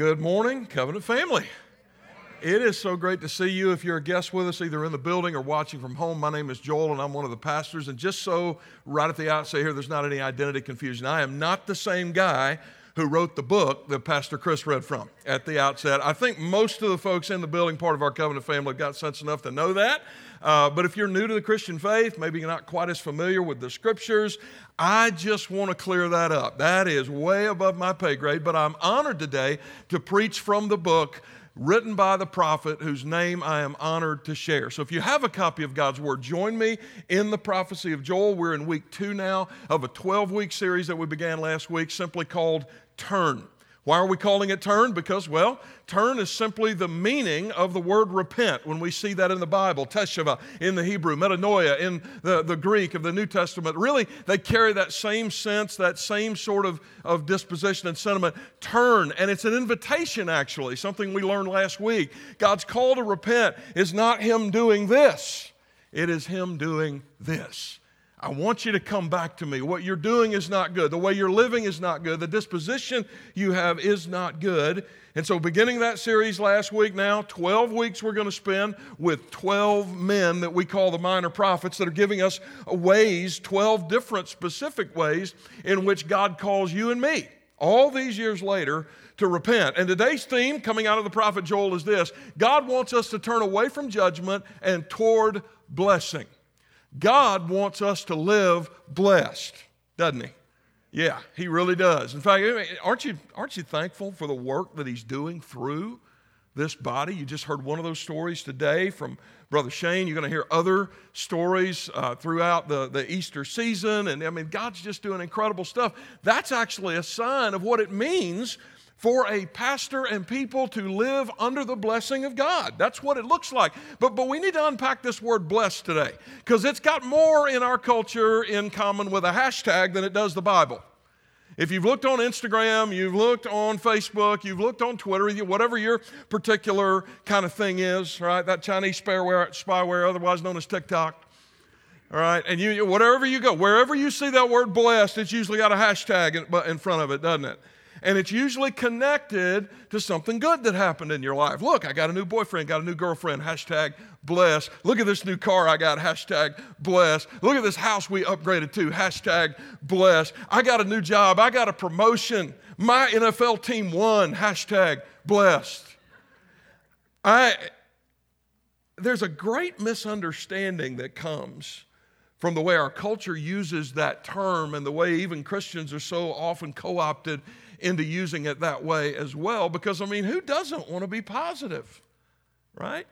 Good morning, Covenant family. It is so great to see you. If you're a guest with us, either in the building or watching from home, my name is Joel and I'm one of the pastors. And just so right at the outset here, there's not any identity confusion. I am not the same guy who wrote the book that Pastor Chris read from at the outset. I think most of the folks in the building, part of our covenant family, got sense enough to know that. Uh, but if you're new to the Christian faith, maybe you're not quite as familiar with the scriptures, I just want to clear that up. That is way above my pay grade, but I'm honored today to preach from the book written by the prophet whose name I am honored to share. So if you have a copy of God's Word, join me in the prophecy of Joel. We're in week two now of a 12 week series that we began last week, simply called Turn. Why are we calling it turn? Because, well, turn is simply the meaning of the word repent when we see that in the Bible. Teshuvah in the Hebrew, metanoia in the, the Greek of the New Testament. Really, they carry that same sense, that same sort of, of disposition and sentiment. Turn, and it's an invitation, actually, something we learned last week. God's call to repent is not Him doing this, it is Him doing this. I want you to come back to me. What you're doing is not good. The way you're living is not good. The disposition you have is not good. And so, beginning that series last week, now 12 weeks we're going to spend with 12 men that we call the minor prophets that are giving us ways, 12 different specific ways in which God calls you and me, all these years later, to repent. And today's theme coming out of the prophet Joel is this God wants us to turn away from judgment and toward blessing. God wants us to live blessed, doesn't He? Yeah, He really does. In fact, aren't you, aren't you thankful for the work that He's doing through this body? You just heard one of those stories today from Brother Shane. You're going to hear other stories uh, throughout the, the Easter season. And I mean, God's just doing incredible stuff. That's actually a sign of what it means for a pastor and people to live under the blessing of God. That's what it looks like. But, but we need to unpack this word blessed today because it's got more in our culture in common with a hashtag than it does the Bible. If you've looked on Instagram, you've looked on Facebook, you've looked on Twitter, whatever your particular kind of thing is, right? That Chinese spyware, spyware otherwise known as TikTok. All right, and you, whatever you go, wherever you see that word blessed, it's usually got a hashtag in, in front of it, doesn't it? And it's usually connected to something good that happened in your life. Look, I got a new boyfriend, got a new girlfriend, hashtag bless. Look at this new car I got, hashtag bless. Look at this house we upgraded to, hashtag bless. I got a new job, I got a promotion. My NFL team won, hashtag blessed. I, there's a great misunderstanding that comes from the way our culture uses that term and the way even Christians are so often co opted into using it that way as well because, I mean, who doesn't want to be positive, right?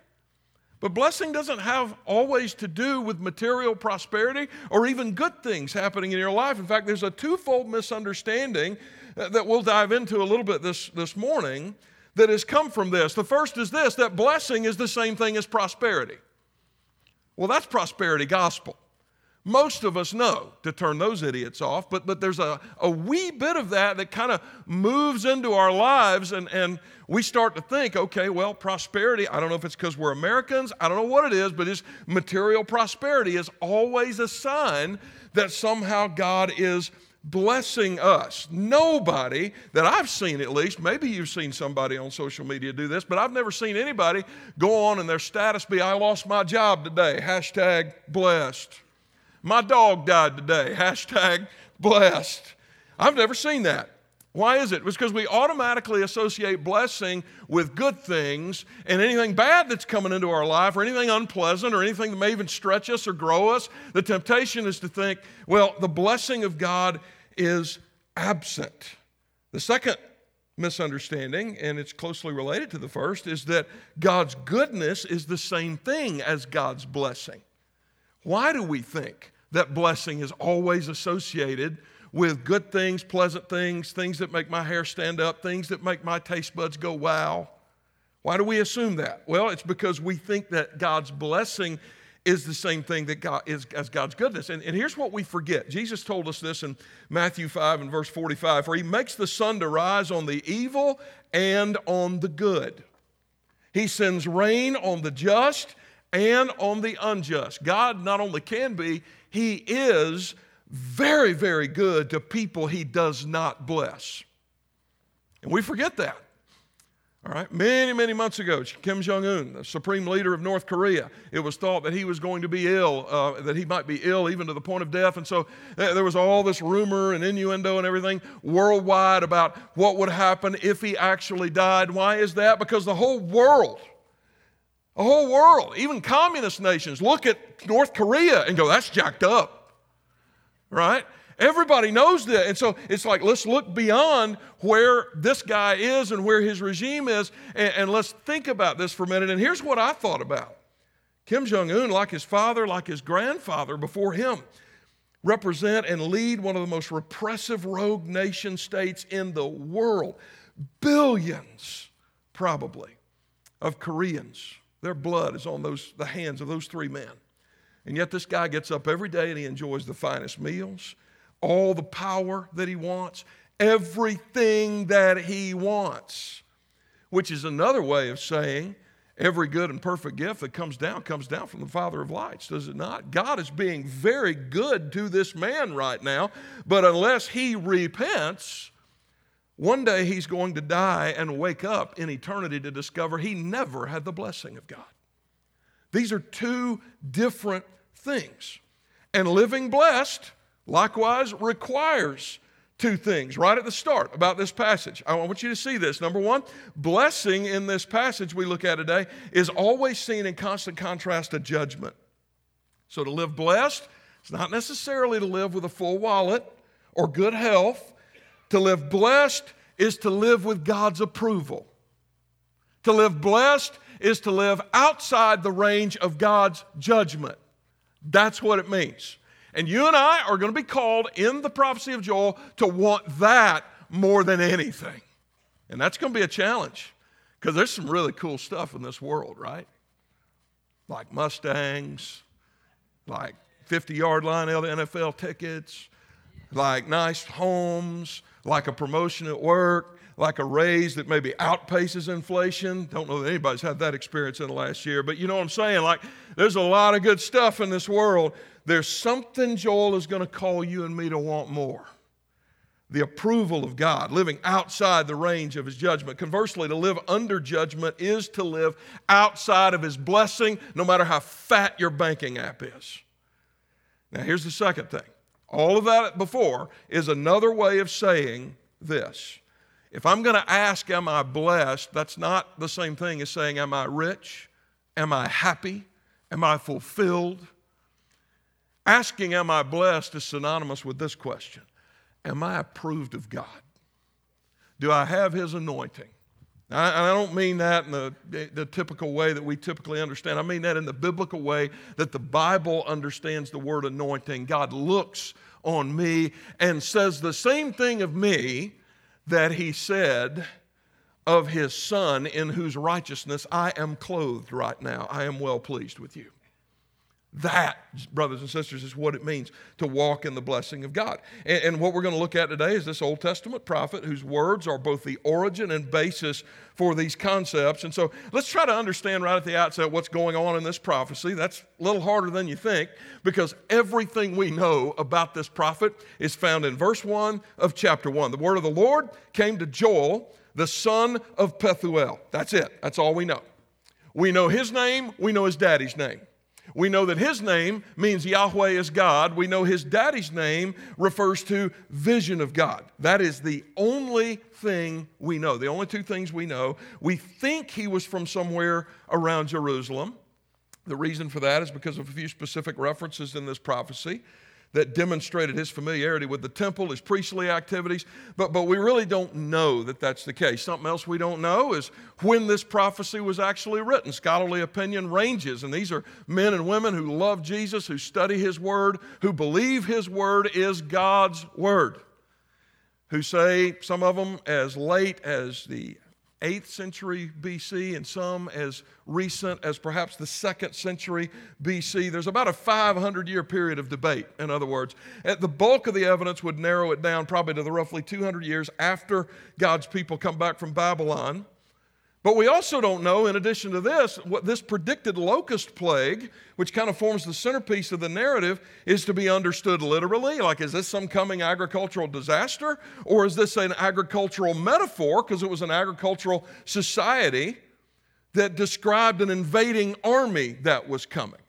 But blessing doesn't have always to do with material prosperity or even good things happening in your life. In fact, there's a twofold misunderstanding uh, that we'll dive into a little bit this, this morning that has come from this. The first is this that blessing is the same thing as prosperity. Well, that's prosperity gospel. Most of us know to turn those idiots off, but, but there's a, a wee bit of that that kind of moves into our lives, and, and we start to think, okay, well, prosperity, I don't know if it's because we're Americans, I don't know what it is, but it's material prosperity is always a sign that somehow God is blessing us. Nobody that I've seen, at least, maybe you've seen somebody on social media do this, but I've never seen anybody go on and their status be, I lost my job today, hashtag blessed. My dog died today. Hashtag blessed. I've never seen that. Why is it? It's because we automatically associate blessing with good things, and anything bad that's coming into our life, or anything unpleasant, or anything that may even stretch us or grow us, the temptation is to think, well, the blessing of God is absent. The second misunderstanding, and it's closely related to the first, is that God's goodness is the same thing as God's blessing. Why do we think that blessing is always associated with good things, pleasant things, things that make my hair stand up, things that make my taste buds go wow. Why do we assume that? Well, it's because we think that God's blessing is the same thing that God is as God's goodness. And, and here's what we forget. Jesus told us this in Matthew 5 and verse 45 for he makes the sun to rise on the evil and on the good. He sends rain on the just and on the unjust. God not only can be, he is very, very good to people he does not bless. And we forget that. All right, many, many months ago, Kim Jong un, the supreme leader of North Korea, it was thought that he was going to be ill, uh, that he might be ill even to the point of death. And so uh, there was all this rumor and innuendo and everything worldwide about what would happen if he actually died. Why is that? Because the whole world, the whole world, even communist nations, look at North Korea and go, that's jacked up, right? Everybody knows that. And so it's like, let's look beyond where this guy is and where his regime is, and, and let's think about this for a minute. And here's what I thought about Kim Jong un, like his father, like his grandfather before him, represent and lead one of the most repressive rogue nation states in the world. Billions, probably, of Koreans. Their blood is on those, the hands of those three men. And yet, this guy gets up every day and he enjoys the finest meals all the power that he wants, everything that he wants, which is another way of saying every good and perfect gift that comes down comes down from the Father of lights, does it not? God is being very good to this man right now, but unless he repents, one day he's going to die and wake up in eternity to discover he never had the blessing of God. These are two different things. And living blessed likewise requires two things right at the start about this passage. I want you to see this. Number one, blessing in this passage we look at today is always seen in constant contrast to judgment. So to live blessed is not necessarily to live with a full wallet or good health. To live blessed is to live with God's approval. To live blessed is to live outside the range of God's judgment. That's what it means. And you and I are going to be called in the prophecy of Joel to want that more than anything. And that's going to be a challenge because there's some really cool stuff in this world, right? Like Mustangs, like 50 yard line NFL tickets, like nice homes, like a promotion at work, like a raise that maybe outpaces inflation. Don't know that anybody's had that experience in the last year, but you know what I'm saying? Like, there's a lot of good stuff in this world there's something Joel is going to call you and me to want more the approval of God, living outside the range of His judgment. Conversely, to live under judgment is to live outside of His blessing, no matter how fat your banking app is. Now, here's the second thing all of that before is another way of saying this. If I'm going to ask, Am I blessed? that's not the same thing as saying, Am I rich? Am I happy? Am I fulfilled? Asking, Am I blessed, is synonymous with this question Am I approved of God? Do I have His anointing? I, I don't mean that in the, the typical way that we typically understand. I mean that in the biblical way that the Bible understands the word anointing. God looks on me and says the same thing of me that He said of His Son, in whose righteousness I am clothed right now. I am well pleased with you. That, brothers and sisters, is what it means to walk in the blessing of God. And, and, what we're going to look at today is this Old Testament prophet whose words are both the origin and basis for these concepts. And so let's try to understand right at the outset what's going on in this prophecy. That's a little harder than you think because everything we know about this prophet is found in verse 1 of chapter 1. The word of the Lord came to Joel, the son of Pethuel. That's it, that's all we know. We know his name, we know his daddy's name. We know that his name means Yahweh is God. We know his daddy's name refers to vision of God. That is the only thing we know, the only two things we know. We think he was from somewhere around Jerusalem. The reason for that is because of a few specific references in this prophecy that demonstrated his familiarity with the temple, his priestly activities, but, but we really don't know that that's the case. Something else we don't know is when this prophecy was actually written. Scholarly opinion ranges, and these are men and women who love Jesus, who study his word, who believe his word is God's word, who say, some of them as late as the 8th century BC and some as recent as perhaps the 2nd century BC. There's about a 500 year period of debate, in other words. Uh, the bulk of the evidence would narrow it down probably to the roughly 200 years after God's people come back from Babylon. But we also don't know, in addition to this, what this predicted locust plague, which kind of forms the centerpiece of the narrative, is to be understood literally. Like, is this some coming agricultural disaster? Or is this an agricultural metaphor because it was an agricultural society that described an invading army that was coming?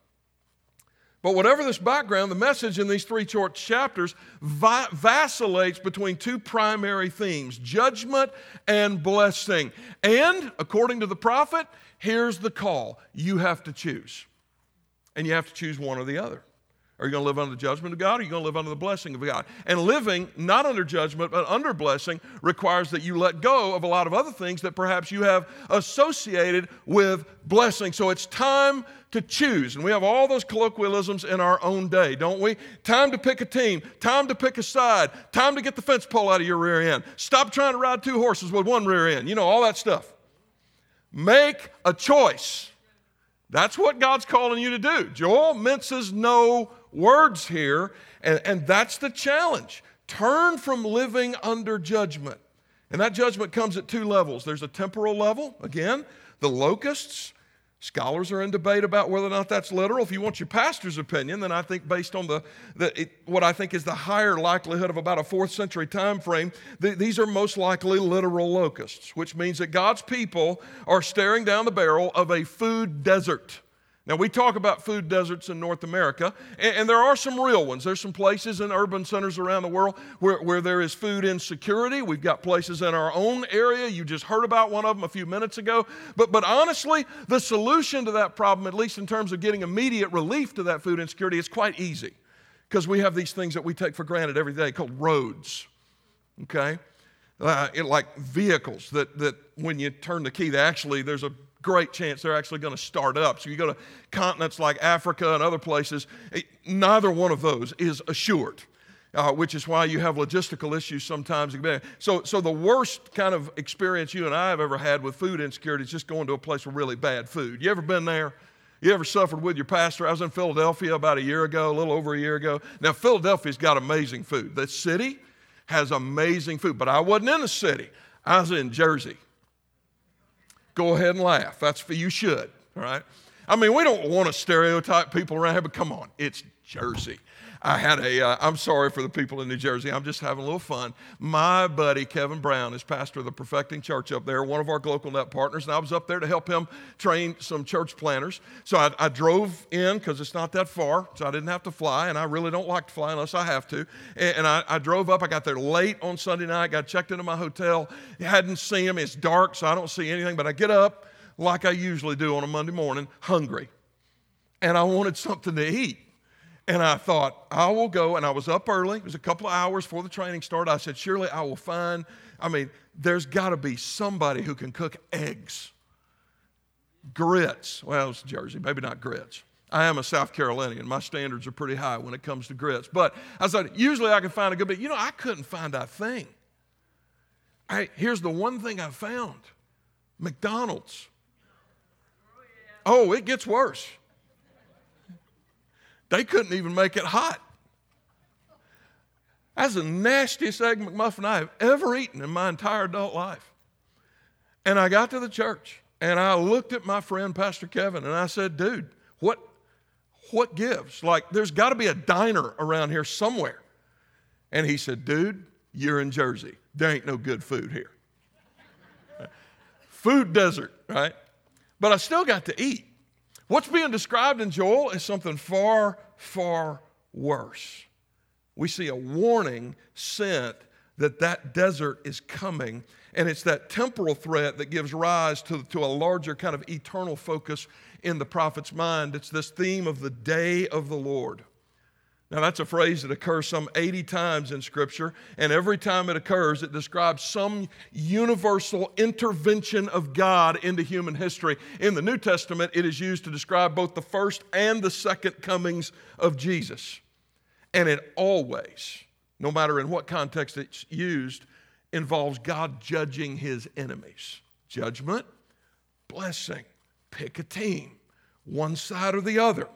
But whatever this background, the message in these three short chapters va- vacillates between two primary themes judgment and blessing. And according to the prophet, here's the call you have to choose. And you have to choose one or the other. Are you going to live under the judgment of God or are you going to live under the blessing of God? And living not under judgment but under blessing requires that you let go of a lot of other things that perhaps you have associated with blessing. So it's time to choose. And we have all those colloquialisms in our own day, don't we? Time to pick a team, time to pick a side, time to get the fence pole out of your rear end. Stop trying to ride two horses with one rear end. You know, all that stuff. Make a choice. That's what God's calling you to do. Joel minces no words here, and, and that's the challenge. Turn from living under judgment. And that judgment comes at two levels there's a temporal level, again, the locusts. Scholars are in debate about whether or not that's literal. If you want your pastor's opinion, then I think based on the, the it, what I think is the higher likelihood of about a fourth century time frame, th- these are most likely literal locusts, which means that God's people are staring down the barrel of a food desert. Now, we talk about food deserts in North America, and, and, there are some real ones. There's some places in urban centers around the world where, where there is food insecurity. We've got places in our own area. You just heard about one of them a few minutes ago. But, but honestly, the solution to that problem, at least in terms of getting immediate relief to that food insecurity, is quite easy because we have these things that we take for granted every day called roads. Okay? Uh, it, like vehicles that, that when you turn the key, they actually, there's a great chance they're actually going to start up. So you go to continents like Africa and other places, eh, neither one of those is assured. Uh, which is why you have logistical issues sometimes. So, so the worst kind of experience you and I have ever had with food insecurity is just going to a place with really bad food. You ever been there? You ever suffered with your pastor? I was in Philadelphia about a year ago, a little over a year ago. Now, Philadelphia's got amazing food. The city has amazing food, but I wasn't in the city. I was in Jersey go ahead and laugh. That's for you should, all right? I mean, we don't want to stereotype people around here, but come on, it's Jersey. I had a. am uh, sorry for the people in New Jersey. I'm just having a little fun. My buddy Kevin Brown is pastor of the Perfecting Church up there, one of our Global Net partners, and I was up there to help him train some church planners. So I, I drove in because it's not that far, so I didn't have to fly, and I really don't like to fly unless I have to. And, and I, I, drove up. I got there late on Sunday night. Got checked into my hotel. Hadn't seen him. It's dark, so I don't see anything. But I get up like I usually do on a Monday morning, hungry, and I wanted something to eat. And I thought, I will go. And I was up early. It was a couple of hours before the training started. I said, Surely I will find, I mean, there's got to be somebody who can cook eggs. Grits. Well, it's Jersey, maybe not grits. I am a South Carolinian. My standards are pretty high when it comes to grits. But I said, usually I can find a good bit. You know, I couldn't find a thing. I, here's the one thing I found McDonald's. Oh, it gets worse. They couldn't even make it hot. That's the nastiest Egg McMuffin I have ever eaten in my entire adult life. And I got to the church and I looked at my friend, Pastor Kevin, and I said, dude, what, what gives? Like, there's got to be a diner around here somewhere. And he said, dude, you're in Jersey. There ain't no good food here. food desert, right? But I still got to eat. What's being described in Joel is something far, far worse. We see a warning sent that that desert is coming, and it's that temporal threat that gives rise to, to a larger kind of eternal focus in the prophet's mind. It's this theme of the day of the Lord. Now, that's a phrase that occurs some 80 times in Scripture, and every time it occurs, it describes some universal intervention of God into human history. In the New Testament, it is used to describe both the first and the second comings of Jesus. And it always, no matter in what context it's used, involves God judging his enemies. Judgment, blessing, pick a team, one side or the other.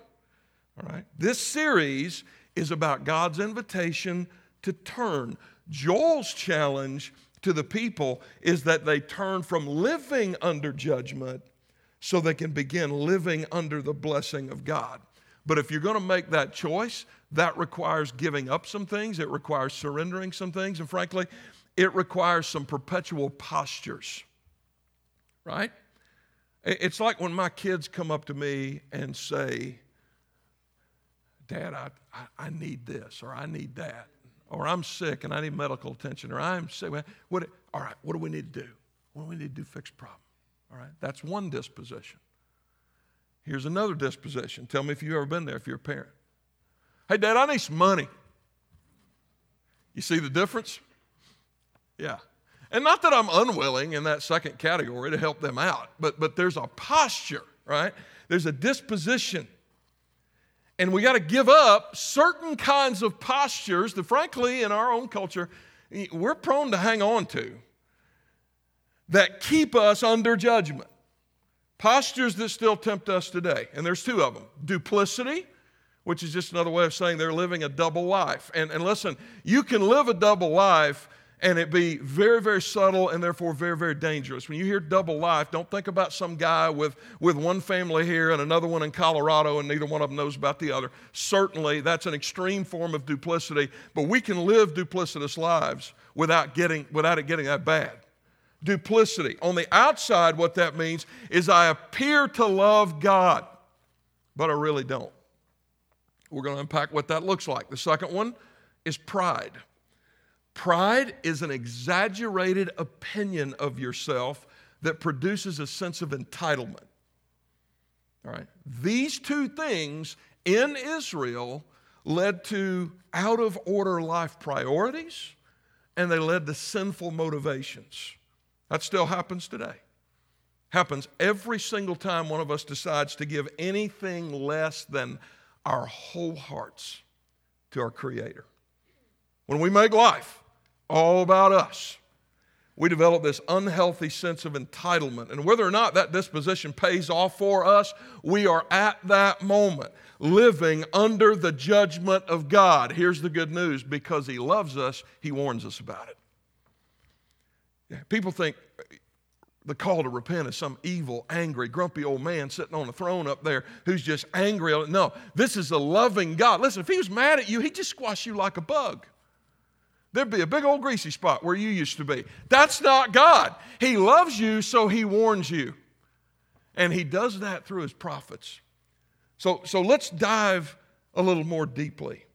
All right? This series is about God's invitation to turn. Joel's challenge to the people is that they turn from living under judgment so they can begin living under the blessing of God. But if you're going to make that choice, that requires giving up some things, it requires surrendering some things, and frankly, it requires some perpetual postures, right? It's like when my kids come up to me and say, Dad, I, I, I need this, or I need that, or I'm sick and I need medical attention, or I'm sick. What, all right, what do we need to do? What do we need to do fix the problem? All right, that's one disposition. Here's another disposition. Tell me if you've ever been there if you're a parent. Hey, Dad, I need some money. You see the difference? Yeah. And not that I'm unwilling in that second category to help them out, but, but there's a posture, right? There's a disposition and we got to give up certain kinds of postures that, frankly, in our own culture, we're prone to hang on to that keep us under judgment. Postures that still tempt us today. And there's two of them duplicity, which is just another way of saying they're living a double life. And, and listen, you can live a double life and it be very, very subtle and therefore very, very dangerous. When you hear double life, don't think about some guy with, with one family here and another one in Colorado and neither one of them knows about the other. Certainly, that's an extreme form of duplicity, but we can live duplicitous lives without, getting, without it getting that bad. Duplicity. On the outside, what that means is I appear to love God, but I really don't. We're going to unpack what that looks like. The second one is pride. Pride is an exaggerated opinion of yourself that produces a sense of entitlement. All right. These two things in Israel led to out of order life priorities and they led to sinful motivations. That still happens today. Happens every single time one of us decides to give anything less than our whole hearts to our Creator. When we make life all about us. We develop this unhealthy sense of entitlement. And whether or not that disposition pays off for us, we are at that moment living under the judgment of God. Here's the good news because He loves us, He warns us about it. People think the call to repent is some evil, angry, grumpy old man sitting on a throne up there who's just angry. No, this is a loving God. Listen, if He was mad at you, He'd just squash you like a bug. There'd be a big old greasy spot where you used to be. That's not God. He loves you, so He warns you. And He does that through His prophets. So, so let's dive a little more deeply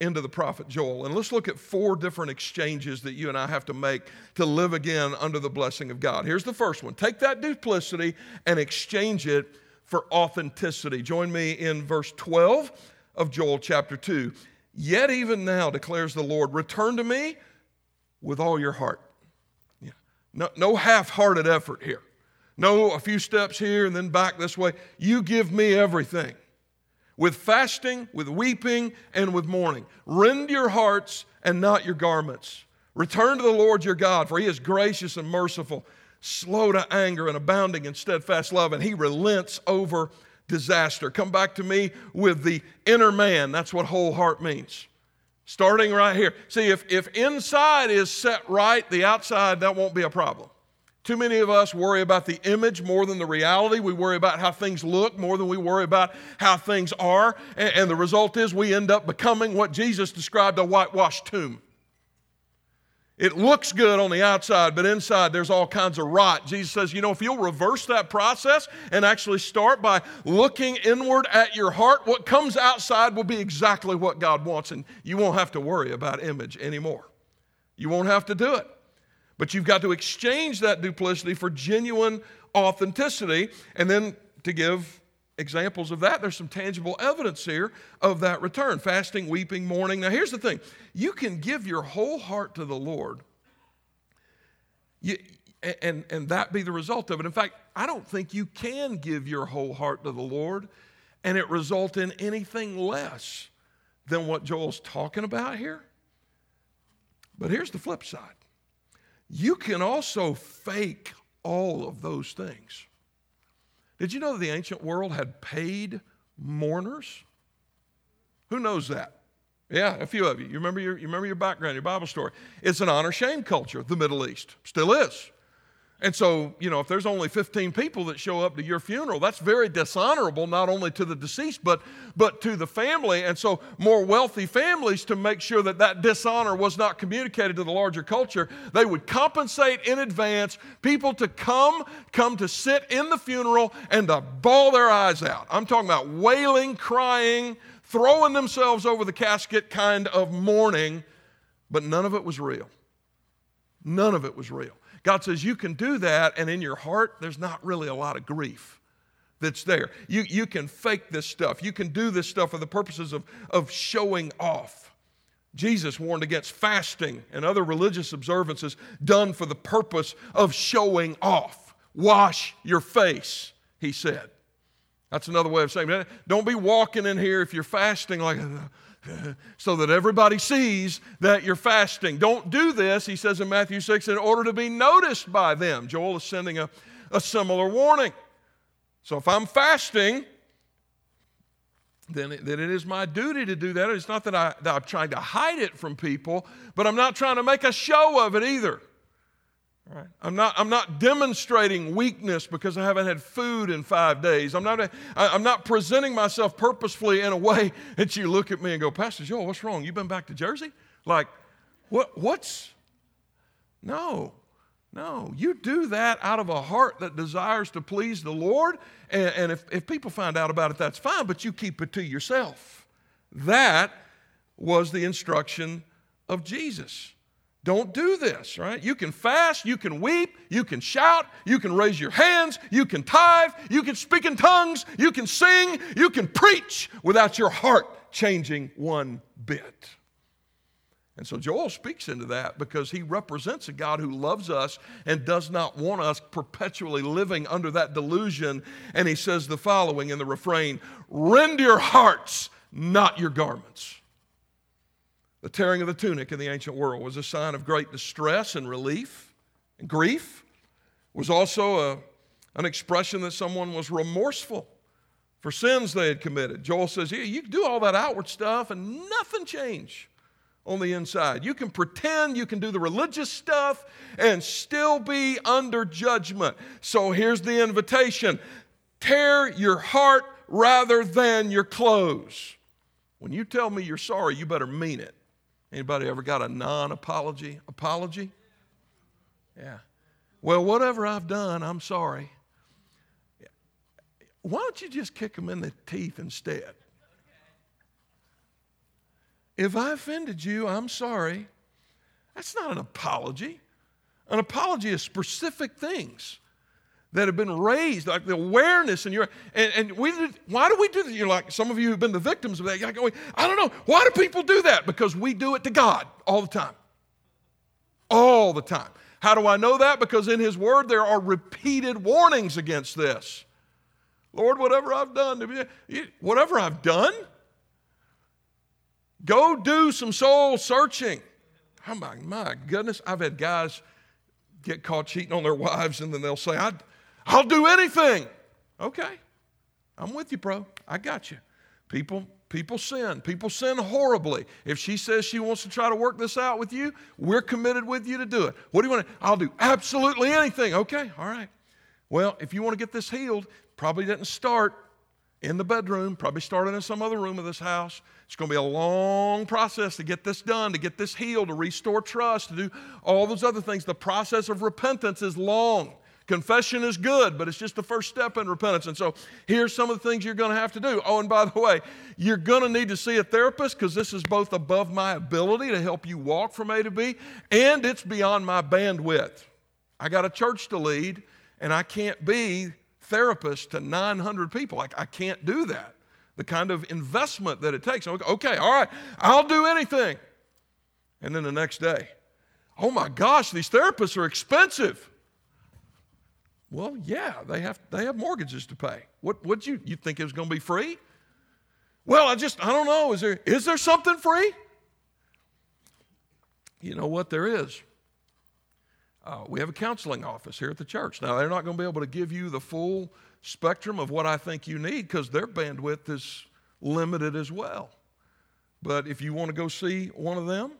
into the prophet Joel. And let's look at four different exchanges that you and I have to make to live again under the blessing of God. Here's the first one take that duplicity and exchange it for authenticity. Join me in verse 12 of Joel chapter 2. Yet even now, declares the Lord, return to me with all your heart. Yeah. No, no half hearted effort here. No, a few steps here and then back this way. You give me everything with fasting, with weeping, and with mourning. Rend your hearts and not your garments. Return to the Lord your God, for he is gracious and merciful, slow to anger and abounding in steadfast love, and he relents over disaster. Come back to me with the inner man. That's what whole heart means. Starting right here. See, if, if inside is set right, the outside, that won't be a problem. Too many of us worry about the image more than the reality. We worry about how things look more than we worry about how things are. And, and the result is we end up becoming what Jesus described a whitewashed tomb. It looks good on the outside, but inside there's all kinds of rot. Jesus says, you know, if you'll reverse that process and actually start by looking inward at your heart, what comes outside will be exactly what God wants, and you won't have to worry about image anymore. You won't have to do it. But you've got to exchange that duplicity for genuine authenticity and then to give examples of that. There's some tangible evidence here of that return fasting, weeping, mourning. Now, here's the thing you can give your whole heart to the Lord, you, and, and that be the result of it. In fact, I don't think you can give your whole heart to the Lord and it result in anything less than what Joel's talking about here. But here's the flip side you can also fake all of those things. Did you know the ancient world had paid mourners? Who knows that? Yeah, a few of you. You remember your, you remember your background, your Bible story. It's an honor shame culture, the Middle East. Still is. And so, you know, if there's only 15 people that show up to your funeral, that's very dishonorable, not only to the deceased, but, but to the family. And so, more wealthy families, to make sure that that dishonor was not communicated to the larger culture, they would compensate in advance people to come, come to sit in the funeral and to bawl their eyes out. I'm talking about wailing, crying, throwing themselves over the casket kind of mourning, but none of it was real. None of it was real. God says you can do that, and in your heart, there's not really a lot of grief that's there. You, you can fake this stuff. You can do this stuff for the purposes of, of showing off. Jesus warned against fasting and other religious observances done for the purpose of showing off. Wash your face, he said. That's another way of saying that. Don't be walking in here if you're fasting like so that everybody sees that you're fasting. Don't do this, he says in Matthew 6, in order to be noticed by them. Joel is sending a, a similar warning. So if I'm fasting, then it, then it is my duty to do that. It's not that, I, that I'm trying to hide it from people, but I'm not trying to make a show of it either. Right. I'm, not, I'm not demonstrating weakness because I haven't had food in five days. I'm not, I'm not presenting myself purposefully in a way that you look at me and go, Pastor Joel, what's wrong? You've been back to Jersey? Like, what, what's? No, no. You do that out of a heart that desires to please the Lord. And, and if, if people find out about it, that's fine, but you keep it to yourself. That was the instruction of Jesus. Don't do this, right? You can fast, you can weep, you can shout, you can raise your hands, you can tithe, you can speak in tongues, you can sing, you can preach without your heart changing one bit. And so Joel speaks into that because he represents a God who loves us and does not want us perpetually living under that delusion. And he says the following in the refrain Rend your hearts, not your garments. The tearing of the tunic in the ancient world was a sign of great distress and relief and grief. It was also a, an expression that someone was remorseful for sins they had committed. Joel says, yeah, you can do all that outward stuff and nothing change on the inside. You can pretend, you can do the religious stuff and still be under judgment. So here's the invitation tear your heart rather than your clothes. When you tell me you're sorry, you better mean it. Anybody ever got a non-apology apology? Yeah. Well, whatever I've done, I'm sorry. Why don't you just kick them in the teeth instead? If I offended you, I'm sorry. That's not an apology. An apology is specific things that have been raised, like the awareness and your and, and we why do we do that? You're like some of you who've been the victims of that. You're like, oh, I don't know. Why do people do that? Because we do it to God all the time. All the time. How do I know that? Because in His Word there are repeated warnings against this. Lord, whatever I've done, whatever I've done, go do some soul searching. Oh my, my goodness, I've had guys get caught cheating on their wives and then they'll say, I, I'll do anything. Okay. I'm with you, bro. I got you. People, people sin. People sin horribly. If she says she wants to try to work this out with you, we're committed with you to do it. What do you want to? I'll do absolutely anything. Okay, all right. Well, if you want to get this healed, probably didn't start in the bedroom, probably started in some other room of this house. It's going to be a long process to get this done, to get this healed, to restore trust, to do all those other things. The process of repentance is long. Confession is good, but it's just the first step in repentance. And so here's some of the things you're going to have to do. Oh, and by the way, you're going to need to see a therapist because this is both above my ability to help you walk from A to B and it's beyond my bandwidth. I got a church to lead and I can't be therapist to 900 people. I, I can't do that. The kind of investment that it takes. Okay, all right, I'll do anything. And then the next day, oh my gosh, these therapists are expensive. Well, yeah, they have, they have mortgages to pay. What would you you think it was going to be free? Well, I just I don't know. Is there is there something free? You know what there is. Uh, we have a counseling office here at the church. Now, they're not going to be able to give you the full spectrum of what I think you need because their bandwidth is limited as well. But if you want to go see one of them,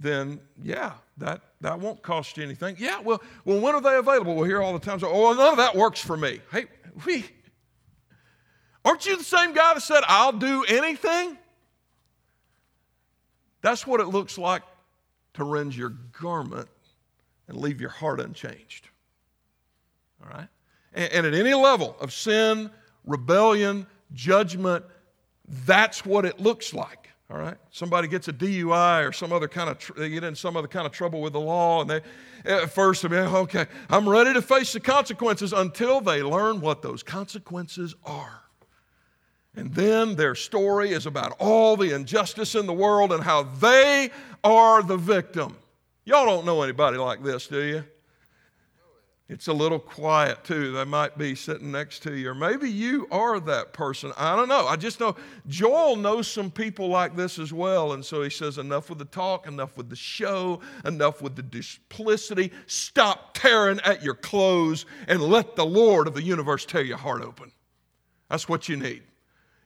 then yeah, that, that won't cost you anything. Yeah, well, well, when are they available? We'll hear all the time, oh, none of that works for me. Hey, we, aren't you the same guy that said, I'll do anything? That's what it looks like to rend your garment and leave your heart unchanged. All right? And, and at any level of sin, rebellion, judgment, that's what it looks like. All right? Somebody gets a DUI or some other kind of, tr- they get in some other kind of trouble with the law, and they, at first, mean, okay, I'm ready to face the consequences until they learn what those consequences are. And then their story is about all the injustice in the world and how they are the victim. Y'all don't know anybody like this, do you? It's a little quiet too. They might be sitting next to you, or maybe you are that person. I don't know. I just know Joel knows some people like this as well. And so he says, Enough with the talk, enough with the show, enough with the duplicity. Stop tearing at your clothes and let the Lord of the universe tear your heart open. That's what you need.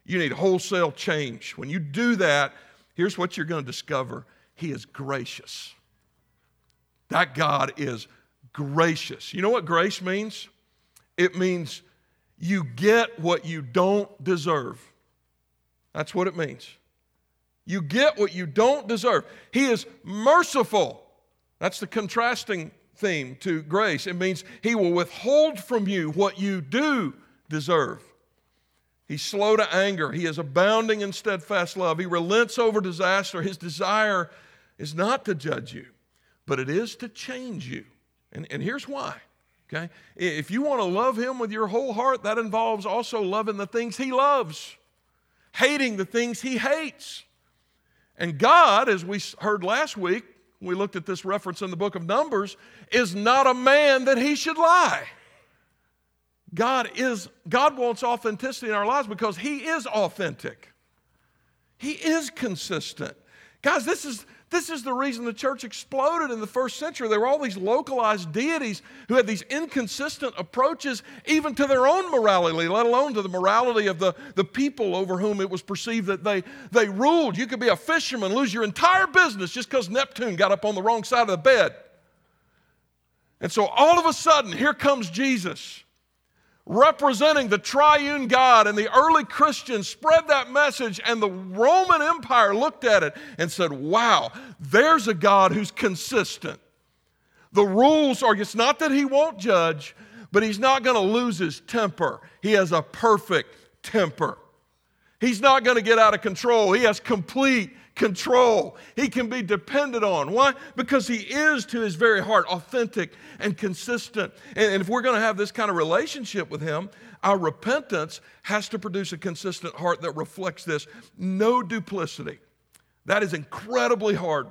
You need wholesale change. When you do that, here's what you're going to discover He is gracious. That God is gracious. You know what grace means? It means you get what you don't deserve. That's what it means. You get what you don't deserve. He is merciful. That's the contrasting theme to grace. It means He will withhold from you what you do deserve. He's slow to anger. He is abounding in steadfast love. He relents over disaster. His desire is not to judge you, but it is to change you. And, and here's why. Okay? If you want to love him with your whole heart, that involves also loving the things he loves, hating the things he hates. And God, as we heard last week, we looked at this reference in the book of Numbers, is not a man that he should lie. God is God wants authenticity in our lives because he is authentic. He is consistent. Guys, this is this is the reason the church exploded in the first century. There were all these localized deities who had these inconsistent approaches even to their own morality, let alone to the morality of the, the people over whom it was perceived that they, they ruled. You could be a fisherman, lose your entire business just because Neptune got up on the wrong side of the bed. And so all of a sudden, here comes Jesus representing the triune God, and the early Christians spread that message, and the Roman Empire looked at it and said, Wow, there's a God who's consistent. The rules are, it's not that he won't judge, but he's not going to lose his temper. He has a perfect temper. He's not going to get out of control. He has complete control. He can be depended on. Why? Because he is to his very heart authentic and consistent. And, if we're going to have this kind of relationship with him, our repentance has to produce a consistent heart that reflects this. No duplicity. That is incredibly hard.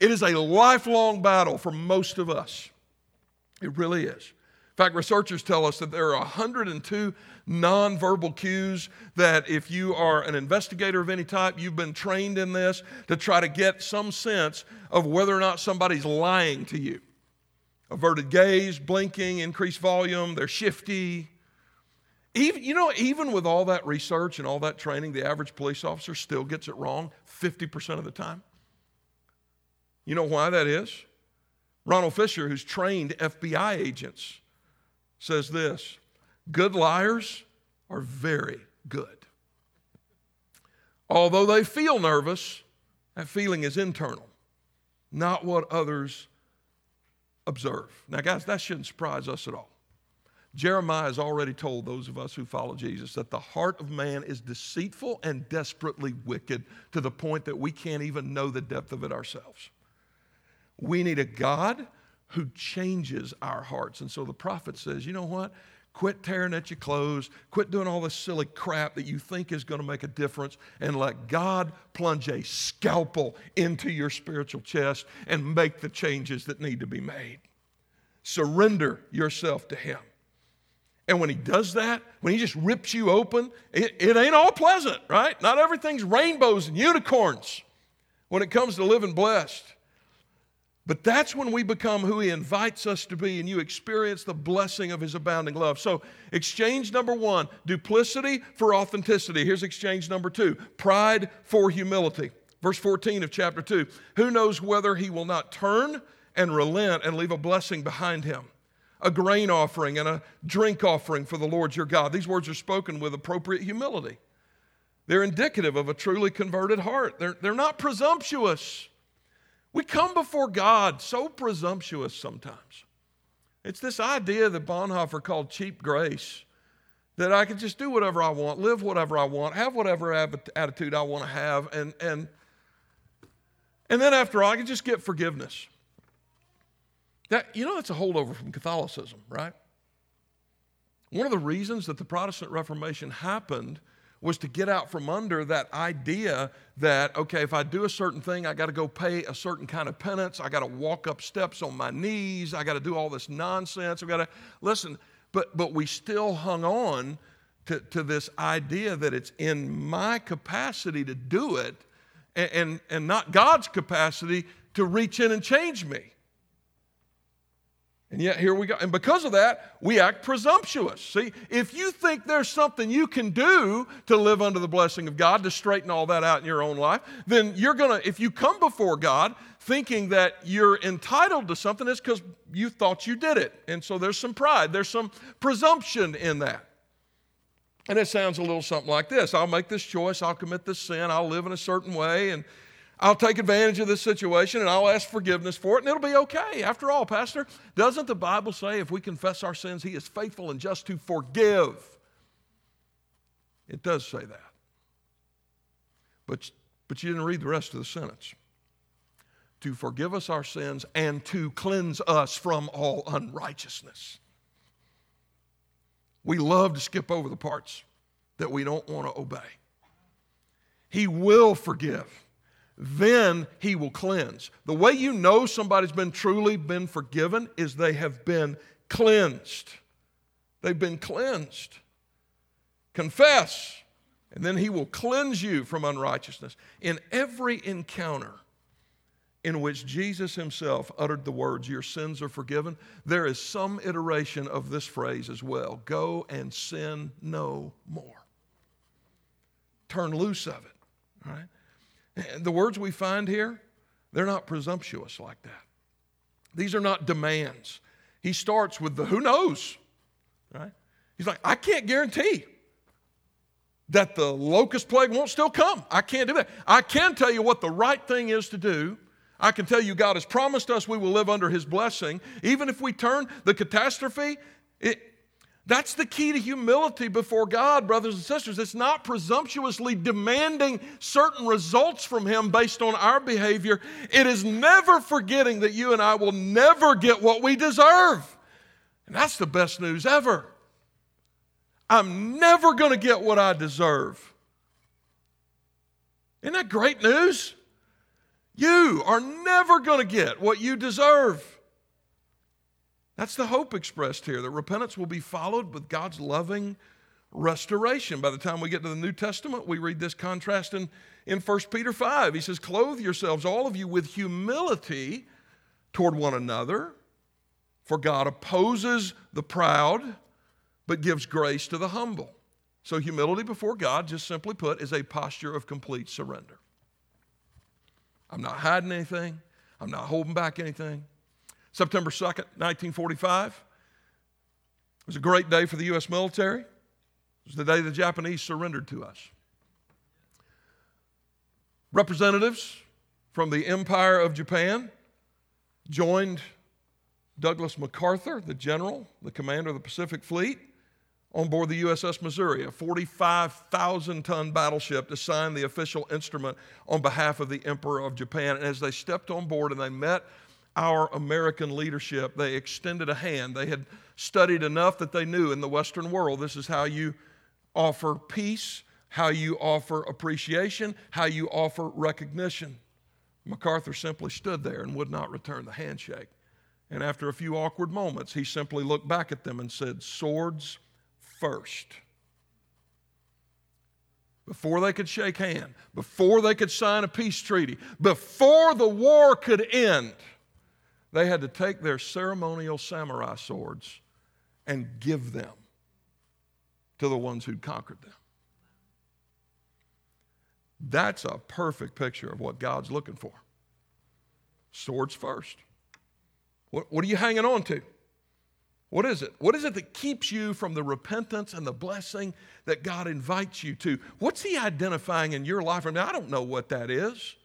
It is a lifelong battle for most of us. It really is. In fact, researchers tell us that there are 102 nonverbal cues that if you are an investigator of any type, you've been trained in this to try to get some sense of whether or not somebody's lying to you. Averted gaze, blinking, increased volume, they're shifty. Even, you know, even with all that research and all that training, the average police officer still gets it wrong 50% of the time. You know why that is? Ronald Fisher, who's trained FBI agents, says this Good liars are very good. Although they feel nervous, that feeling is internal, not what others observe. Now, guys, that shouldn't surprise us at all. Jeremiah has already told those of us who follow Jesus that the heart of man is deceitful and desperately wicked to the point that we can't even know the depth of it ourselves. We need a God who changes our hearts. And so the prophet says, you know what? Quit tearing at your clothes. Quit doing all this silly crap that you think is going to make a difference and let God plunge a scalpel into your spiritual chest and make the changes that need to be made. Surrender yourself to Him. And when He does that, when He just rips you open, it, it ain't all pleasant, right? Not everything's rainbows and unicorns when it comes to living blessed. But that's when we become who He invites us to be, and you experience the blessing of His abounding love. So, exchange number one duplicity for authenticity. Here's exchange number two pride for humility. Verse 14 of chapter 2 Who knows whether He will not turn and relent and leave a blessing behind Him? A grain offering and a drink offering for the Lord your God. These words are spoken with appropriate humility. They're indicative of a truly converted heart, they're, they're not presumptuous. We come before God so presumptuous sometimes. It's this idea that Bonhoeffer called cheap grace that I can just do whatever I want, live whatever I want, have whatever attitude I want to have, and, and, and then after all, I can just get forgiveness. That, you know, that's a holdover from Catholicism, right? One of the reasons that the Protestant Reformation happened was to get out from under that idea that, okay, if I do a certain thing, I got to go pay a certain kind of penance. I got to walk up steps on my knees. I got to do all this nonsense. I got to listen. But, but we still hung on to, to this idea that it's in my capacity to do it and, and, and not God's capacity to reach in and change me. And yet here we go. And because of that, we act presumptuous. See, if you think there's something you can do to live under the blessing of God, to straighten all that out in your own life, then you're going to, if you come before God thinking that you're entitled to something, it's because you thought you did it. And so there's some pride, there's some presumption in that. And it sounds a little something like this I'll make this choice, I'll commit this sin, I'll live in a certain way, and I'll take advantage of this situation and I'll ask forgiveness for it and it'll be okay. After all, Pastor, doesn't the Bible say if we confess our sins, He is faithful and just to forgive? It does say that. But, but you didn't read the rest of the sentence. To forgive us our sins and to cleanse us from all unrighteousness. We love to skip over the parts that we don't want to obey. He will forgive then he will cleanse. The way you know somebody's been truly been forgiven is they have been cleansed. They've been cleansed. Confess, and then he will cleanse you from unrighteousness. In every encounter in which Jesus himself uttered the words, Your sins are forgiven, there is some iteration of this phrase as well Go and sin no more. Turn loose of it, right? The words we find here, they're not presumptuous like that. These are not demands. He starts with the who knows, right? He's like, I can't guarantee that the locust plague won't still come. I can't do that. I can tell you what the right thing is to do. I can tell you God has promised us we will live under His blessing. Even if we turn the catastrophe, it, that's the key to humility before God, brothers and sisters. It's not presumptuously demanding certain results from Him based on our behavior. It is never forgetting that you and I will never get what we deserve. And that's the best news ever. I'm never going to get what I deserve. Isn't that great news? You are never going to get what you deserve. That's the hope expressed here that repentance will be followed with God's loving restoration. By the time we get to the New Testament, we read this contrast in, in 1 Peter 5. He says, Clothe yourselves, all of you, with humility toward one another, for God opposes the proud, but gives grace to the humble. So, humility before God, just simply put, is a posture of complete surrender. I'm not hiding anything, I'm not holding back anything. September 2nd, 1945. It was a great day for the U.S. military. It was the day the Japanese surrendered to us. Representatives from the Empire of Japan joined Douglas MacArthur, the general, the commander of the Pacific Fleet, on board the USS Missouri, a 45,000 ton battleship, to sign the official instrument on behalf of the Emperor of Japan. And as they stepped on board and they met our American leadership. They extended a hand. They had studied enough that they knew in the Western world this is how you offer peace, how you offer appreciation, how you offer recognition. MacArthur simply stood there and would not return the handshake. And after a few awkward moments, he simply looked back at them and said, Swords first. Before they could shake hand, before they could sign a peace treaty, before the war could end, they had to take their ceremonial samurai swords and give them to the ones who'd conquered them. That's a perfect picture of what God's looking for. Swords first. What, what are you hanging on to? What is it? What is it that keeps you from the repentance and the blessing that God invites you to? What's He identifying in your life? Now, I don't know what that is.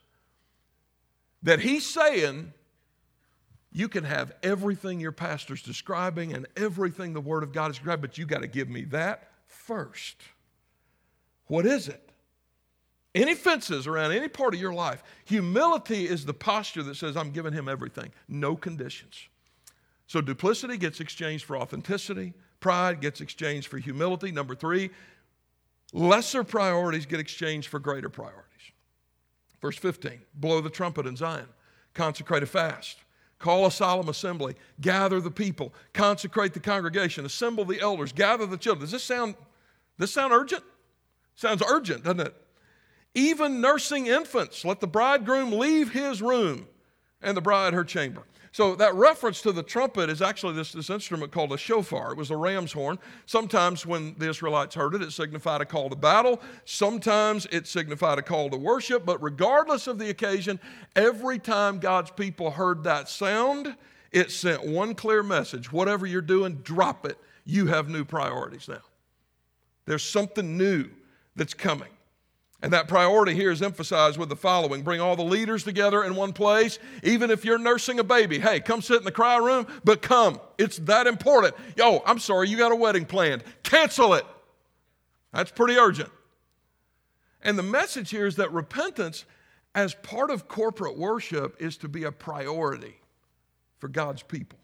That He's saying, you can have everything your pastor's describing and everything the Word of God is describing, but you got to give me that first. What is it? Any fences around any part of your life, humility is the posture that says, I'm giving him everything, no conditions. So duplicity gets exchanged for authenticity, pride gets exchanged for humility. Number three, lesser priorities get exchanged for greater priorities. Verse 15 blow the trumpet in Zion, consecrate a fast. Call a solemn assembly, gather the people, consecrate the congregation, assemble the elders, gather the children. Does this sound, this sound urgent? Sounds urgent, doesn't it? Even nursing infants, let the bridegroom leave his room and the bride her chamber. So that reference to the trumpet is actually this, this instrument called a shofar. It was a ram's horn. Sometimes when the Israelites heard it, it signified a call to battle. Sometimes it signified a call to worship. But regardless of the occasion, every time God's people heard that sound, it sent one clear message. Whatever you're doing, drop it. You have new priorities now. There's something new that's coming. And that priority here is emphasized with the following bring all the leaders together in one place. Even if you're nursing a baby, hey, come sit in the cry room, but come. It's that important. Yo, I'm sorry, you got a wedding planned. Cancel it. That's pretty urgent. And the message here is that repentance, as part of corporate worship, is to be a priority for God's people.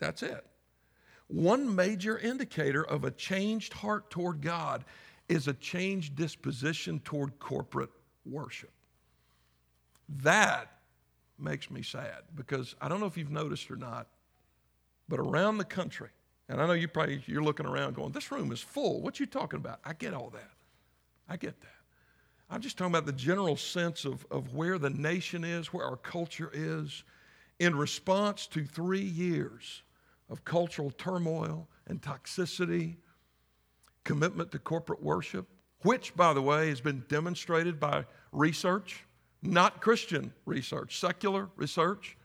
That's it. One major indicator of a changed heart toward God is a changed disposition toward corporate worship. That makes me sad because I don't know if you've noticed or not, but around the country, and I know you probably you're looking around going, "This room is full. What you talking about?" I get all that. I get that. I'm just talking about the general sense of, of where the nation is, where our culture is, in response to three years of cultural turmoil and toxicity commitment to corporate worship, which, by the way, has been demonstrated by research, not Christian research, secular research.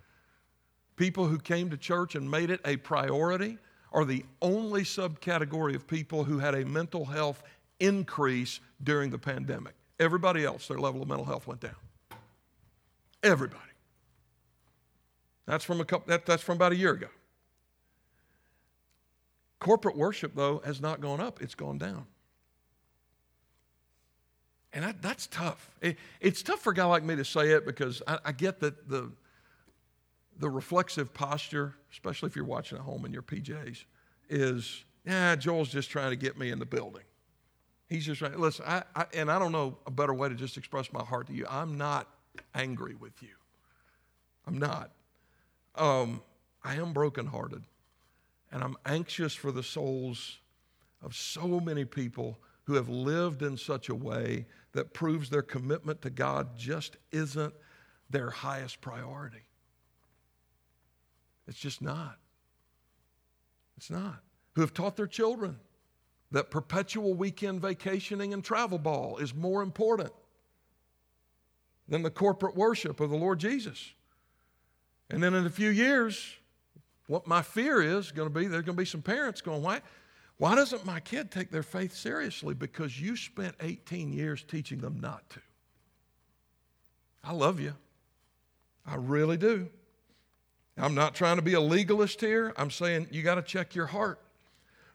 People who came to church and made it a priority are the only subcategory of people who had a mental health increase during the pandemic. Everybody else, their level of mental health went down. Everybody. That's from a couple, that, that's from about a year ago. Corporate worship, though, has not gone up, it's gone down. And that, that's tough. It, it's tough for a guy like me to say it because I, I get that the, the reflexive posture, especially if you're watching at home in your PJs, is, yeah, Joel's just trying to get me in the building. He's just trying, listen, I, I, and I don't know a better way to just express my heart to you. I'm not angry with you. I'm not. Um, I am brokenhearted. And I'm anxious for the souls of so many people who have lived in such a way that proves their commitment to God just isn't their highest priority. It's just not. It's not. Who have taught their children that perpetual weekend vacationing and travel ball is more important than the corporate worship of the Lord Jesus. And then in a few years, what my fear is going to be there's going to be some parents going, why, why doesn't my kid take their faith seriously? Because you spent 18 years teaching them not to. I love you. I really do. I'm not trying to be a legalist here. I'm saying you got to check your heart.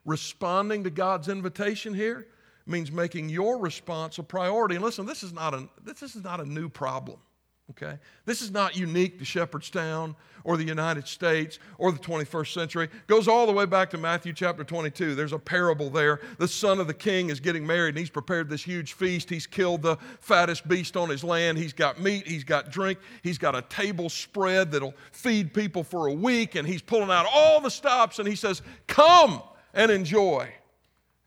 Responding to God's invitation here means making your response a priority. And listen, this is not a, this is not a new problem. Okay? This is not unique to Shepherdstown or the United States or the 21st century. It goes all the way back to Matthew chapter 22. There's a parable there. The son of the king is getting married and he's prepared this huge feast. He's killed the fattest beast on his land. He's got meat, he's got drink, he's got a table spread that'll feed people for a week and he's pulling out all the stops and he says, "Come and enjoy."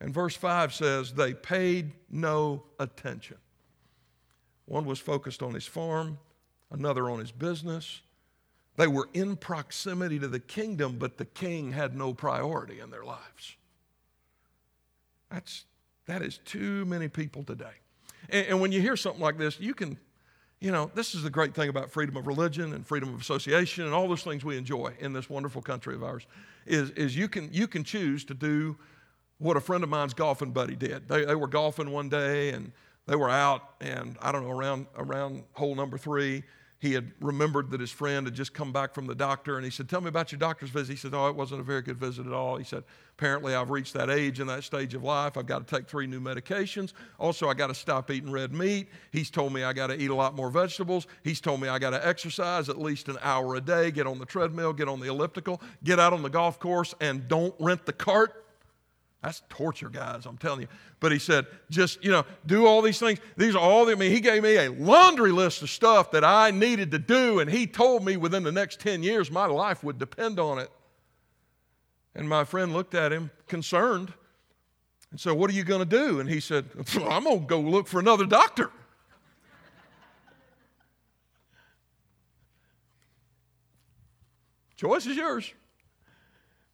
And verse 5 says, They paid no attention. One was focused on his farm, another on his business. They were in proximity to the kingdom, but the king had no priority in their lives. That's, that is too many people today. And, and when you hear something like this, you can, you know, this is the great thing about freedom of religion and freedom of association and all those things we enjoy in this wonderful country of ours, is, is you, can, you can choose to do what a friend of mine's golfing buddy did. They, they were golfing one day and they were out, and I don't know, around, around hole number three, he had remembered that his friend had just come back from the doctor and he said, Tell me about your doctor's visit. He said, Oh, it wasn't a very good visit at all. He said, Apparently, I've reached that age and that stage of life. I've got to take three new medications. Also, I got to stop eating red meat. He's told me I got to eat a lot more vegetables. He's told me I got to exercise at least an hour a day, get on the treadmill, get on the elliptical, get out on the golf course, and don't rent the cart. That's torture, guys, I'm telling you. But he said, just, you know, do all these things. These are all, the, I mean, he gave me a laundry list of stuff that I needed to do, and he told me within the next 10 years my life would depend on it. And my friend looked at him concerned and said, What are you going to do? And he said, I'm going to go look for another doctor. Choice is yours.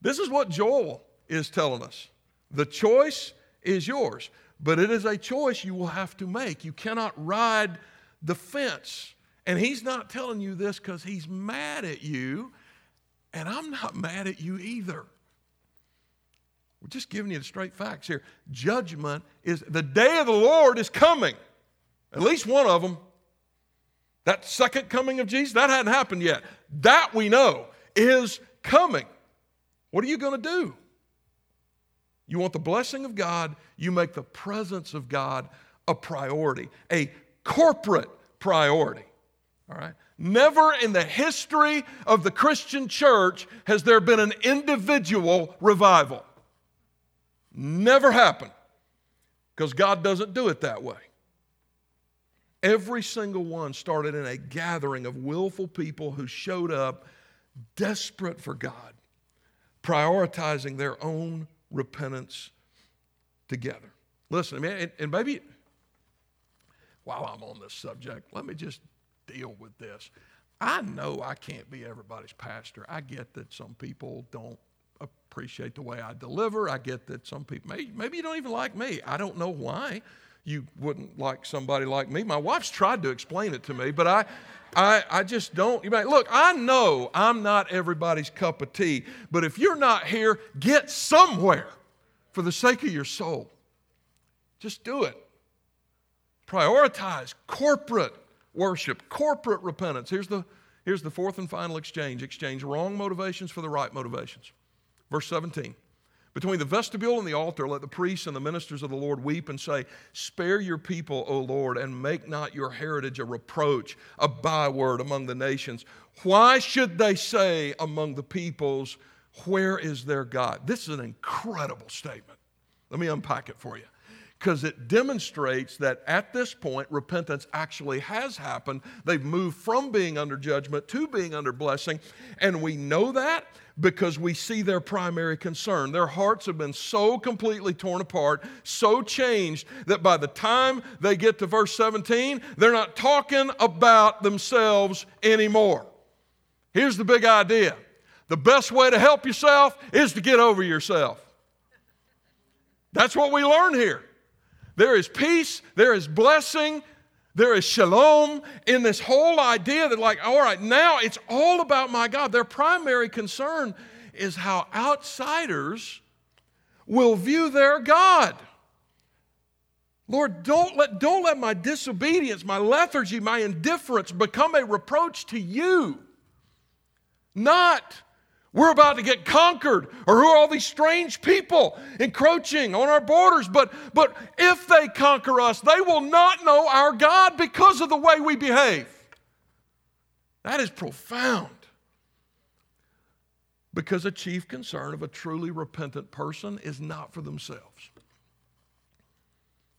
This is what Joel is telling us. The choice is yours, but it is a choice you will have to make. You cannot ride the fence. And he's not telling you this because he's mad at you, and I'm not mad at you either. We're just giving you the straight facts here. Judgment is the day of the Lord is coming. At least one of them. That second coming of Jesus, that hadn't happened yet. That we know is coming. What are you going to do? You want the blessing of God, you make the presence of God a priority, a corporate priority. All right? Never in the history of the Christian church has there been an individual revival. Never happened because God doesn't do it that way. Every single one started in a gathering of willful people who showed up desperate for God, prioritizing their own repentance together. Listen, man, and, and maybe while I'm on this subject, let me just deal with this. I know I can't be everybody's pastor. I get that some people don't appreciate the way I deliver. I get that some people, maybe, maybe you don't even like me. I don't know why you wouldn't like somebody like me. My wife's tried to explain it to me, but I, I, I just don't. You might look, I know I'm not everybody's cup of tea, but if you're not here, get somewhere for the sake of your soul. Just do it. Prioritize corporate worship, corporate repentance. Here's the, here's the fourth and final exchange exchange wrong motivations for the right motivations. Verse 17. Between the vestibule and the altar, let the priests and the ministers of the Lord weep and say, Spare your people, O Lord, and make not your heritage a reproach, a byword among the nations. Why should they say among the peoples, Where is their God? This is an incredible statement. Let me unpack it for you because it demonstrates that at this point, repentance actually has happened. They've moved from being under judgment to being under blessing. And we know that because we see their primary concern. Their hearts have been so completely torn apart, so changed, that by the time they get to verse 17, they're not talking about themselves anymore. Here's the big idea the best way to help yourself is to get over yourself. That's what we learn here. There is peace, there is blessing, there is shalom in this whole idea that, like, all right, now it's all about my God. Their primary concern is how outsiders will view their God. Lord, don't let, don't let my disobedience, my lethargy, my indifference become a reproach to you. Not we're about to get conquered, or who are all these strange people encroaching on our borders? But, but if they conquer us, they will not know our God because of the way we behave. That is profound. Because a chief concern of a truly repentant person is not for themselves.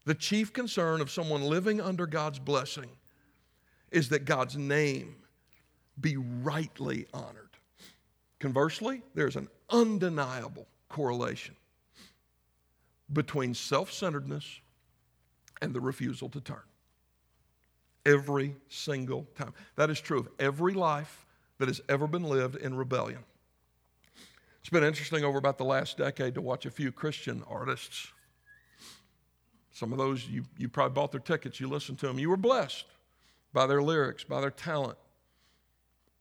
The chief concern of someone living under God's blessing is that God's name be rightly honored. Conversely, there's an undeniable correlation between self centeredness and the refusal to turn. Every single time. That is true of every life that has ever been lived in rebellion. It's been interesting over about the last decade to watch a few Christian artists. Some of those, you, you probably bought their tickets, you listened to them. You were blessed by their lyrics, by their talent.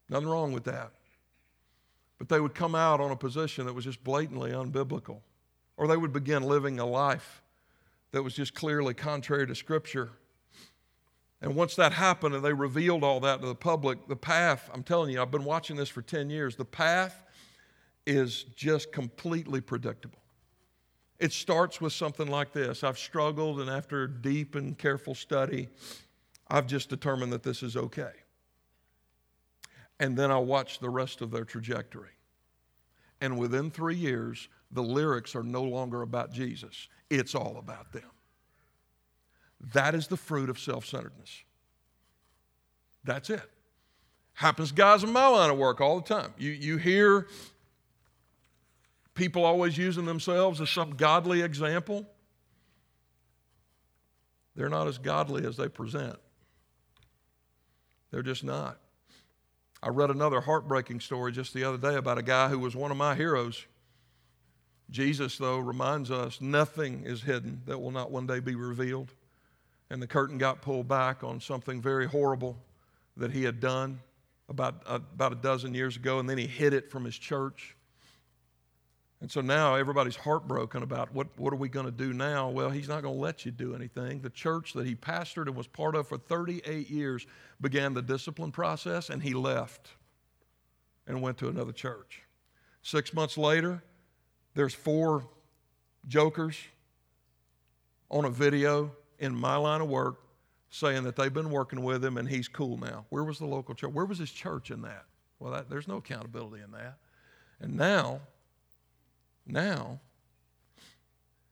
Nothing wrong with that. But they would come out on a position that was just blatantly unbiblical, or they would begin living a life that was just clearly contrary to Scripture. And once that happened and they revealed all that to the public, the path, I'm telling you, I've been watching this for 10 years, the path is just completely predictable. It starts with something like this I've struggled, and after deep and careful study, I've just determined that this is okay and then I'll watch the rest of their trajectory. And within three years, the lyrics are no longer about Jesus, it's all about them. That is the fruit of self centeredness. That's it. Happens guys in my line of work all the time. You, you hear people always using themselves as some godly example. They're not as godly as they present. They're just not. I read another heartbreaking story just the other day about a guy who was one of my heroes. Jesus, though, reminds us nothing is hidden that will not one day be revealed. And the curtain got pulled back on something very horrible that he had done about, uh, about a dozen years ago, and then he hid it from his church. And so now everybody's heartbroken about what, what are we going to do now? Well, he's not going to let you do anything. The church that he pastored and was part of for 38 years began the discipline process, and he left and went to another church. Six months later, there's four jokers on a video in my line of work saying that they've been working with him and he's cool now. Where was the local church? Where was his church in that? Well, that, there's no accountability in that. And now, now,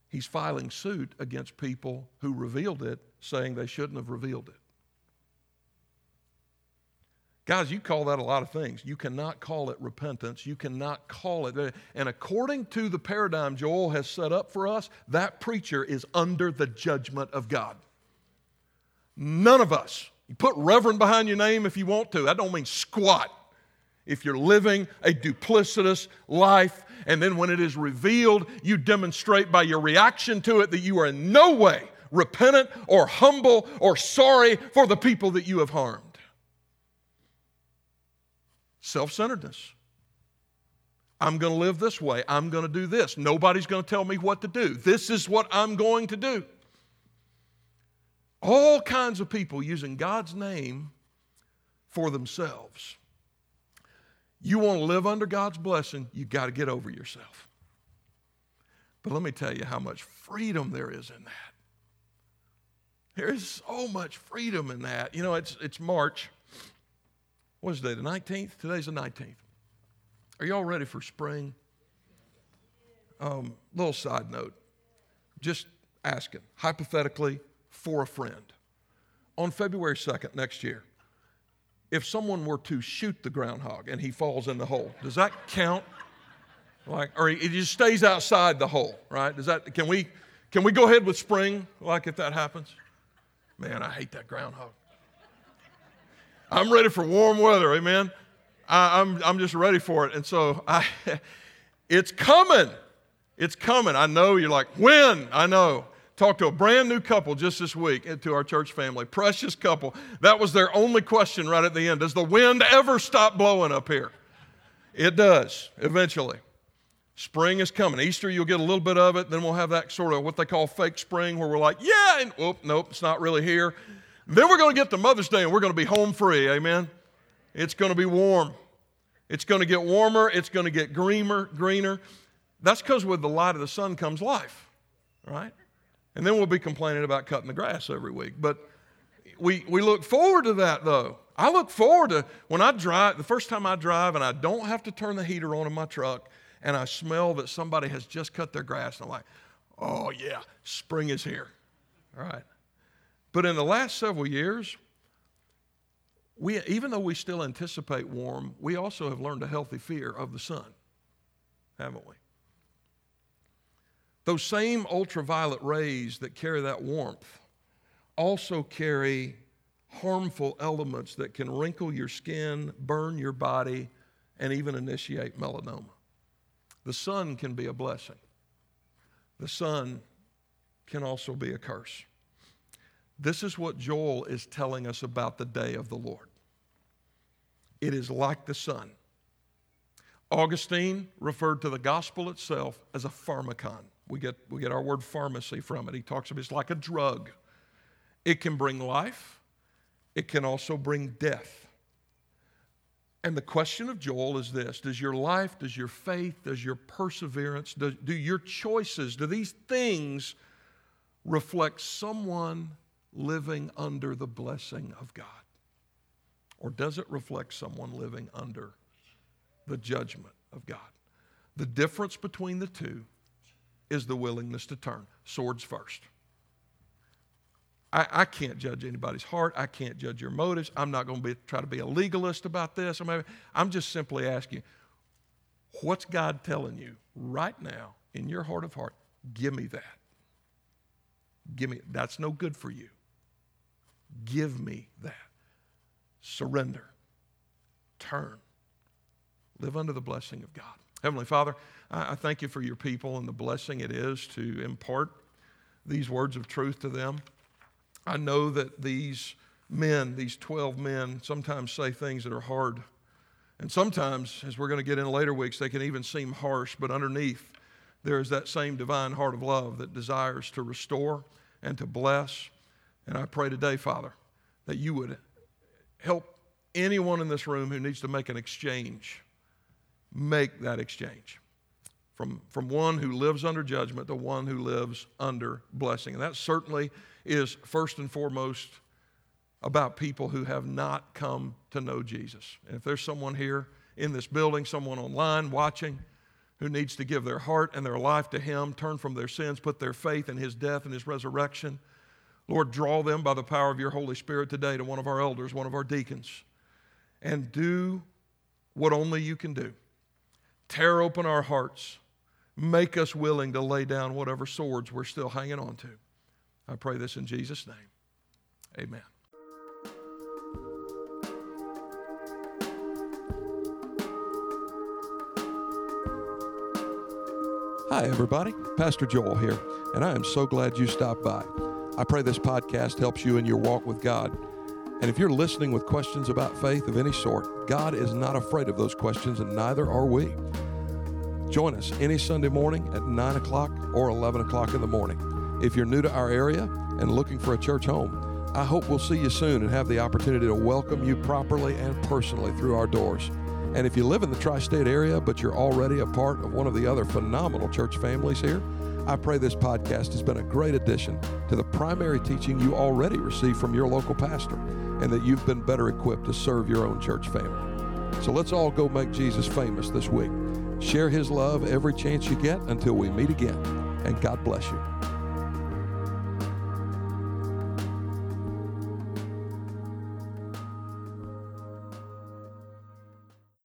he's filing suit against people who revealed it, saying they shouldn't have revealed it. Guys, you call that a lot of things. You cannot call it repentance. You cannot call it. And according to the paradigm Joel has set up for us, that preacher is under the judgment of God. None of us. You put reverend behind your name if you want to. That don't mean squat. If you're living a duplicitous life, and then when it is revealed, you demonstrate by your reaction to it that you are in no way repentant or humble or sorry for the people that you have harmed. Self centeredness. I'm going to live this way. I'm going to do this. Nobody's going to tell me what to do. This is what I'm going to do. All kinds of people using God's name for themselves. You want to live under God's blessing, You've got to get over yourself. But let me tell you how much freedom there is in that. There is so much freedom in that. You know, it's, it's March. What is today, the 19th? Today's the 19th. Are y'all ready for spring? Um, little side note. Just asking, hypothetically, for a friend. On February 2nd next year, if someone were to shoot the groundhog and he falls in the hole, does that count? Like, or he, just stays outside the hole, right? Does that, can we, can we go ahead with spring, like if that happens? Man, I hate that groundhog. I'm ready for warm weather, amen. I, am I'm, I'm just ready for it. And so I, it's coming. It's coming. I know you're like, when? I know. Talked to a brand new couple just this week eh, to our church family. Precious couple. That was their only question right at the end. Does the wind ever stop blowing up here? It does, eventually. Spring is coming. Easter, you'll get a little bit of it. Then we'll have that sort of what they call fake spring where we're like, yeah, and oh, nope, it's not really here. Then we're going to get to Mother's Day and we're going to be home free. Amen. It's going to be warm. It's going to get warmer. It's going to get greener, greener. That's because with the light of the sun comes life, right? And then we'll be complaining about cutting the grass every week. But we, we look forward to that though. I look forward to when I drive, the first time I drive and I don't have to turn the heater on in my truck and I smell that somebody has just cut their grass and I'm like, oh yeah, spring is here. All right. But in the last several years, we, even though we still anticipate warm, we also have learned a healthy fear of the sun, haven't we? Those same ultraviolet rays that carry that warmth also carry harmful elements that can wrinkle your skin, burn your body, and even initiate melanoma. The sun can be a blessing, the sun can also be a curse. This is what Joel is telling us about the day of the Lord. It is like the sun. Augustine referred to the gospel itself as a pharmakon. We get, we get our word pharmacy from it. He talks about it's like a drug. It can bring life, it can also bring death. And the question of Joel is this Does your life, does your faith, does your perseverance, do, do your choices, do these things reflect someone living under the blessing of God? Or does it reflect someone living under the judgment of God? The difference between the two is the willingness to turn. Swords first. I, I can't judge anybody's heart. I can't judge your motives. I'm not going to try to be a legalist about this. I'm, I'm just simply asking, what's God telling you right now in your heart of heart? Give me that. Give me, that's no good for you. Give me that. Surrender. Turn. Live under the blessing of God. Heavenly Father, I, thank you for your people and the blessing it is to impart these words of truth to them. I know that these men, these 12 men, sometimes say things that are hard. And sometimes, as we're going to get in later weeks, they can even seem harsh, but underneath, there is that same divine heart of love that desires to restore and to bless. And I pray today, Father, that you would help anyone in this room who needs to make an exchange make that exchange from, from one who lives under judgment to one who lives under blessing. And that certainly is first and foremost about people who have not come to know Jesus. And if there's someone here in this building, someone online watching, who needs to give their heart and their life to Him, turn from their sins, put their faith in His death and His resurrection, Lord, draw them by the power of your Holy Spirit today to one of our elders, one of our deacons, and do what only you can do. Tear open our hearts. Make us willing to lay down whatever swords we're still hanging on to. I pray this in Jesus' name. Amen. Hi, everybody. Pastor Joel here, and I am so glad you stopped by. I pray this podcast helps you in your walk with God. And if you're listening with questions about faith of any sort, God is not afraid of those questions, and neither are we. Join us any Sunday morning at 9 o'clock or 11 o'clock in the morning. If you're new to our area and looking for a church home, I hope we'll see you soon and have the opportunity to welcome you properly and personally through our doors. And if you live in the tri state area, but you're already a part of one of the other phenomenal church families here, I pray this podcast has been a great addition to the primary teaching you already receive from your local pastor and that you've been better equipped to serve your own church family. So let's all go make Jesus famous this week. Share his love every chance you get until we meet again. And God bless you.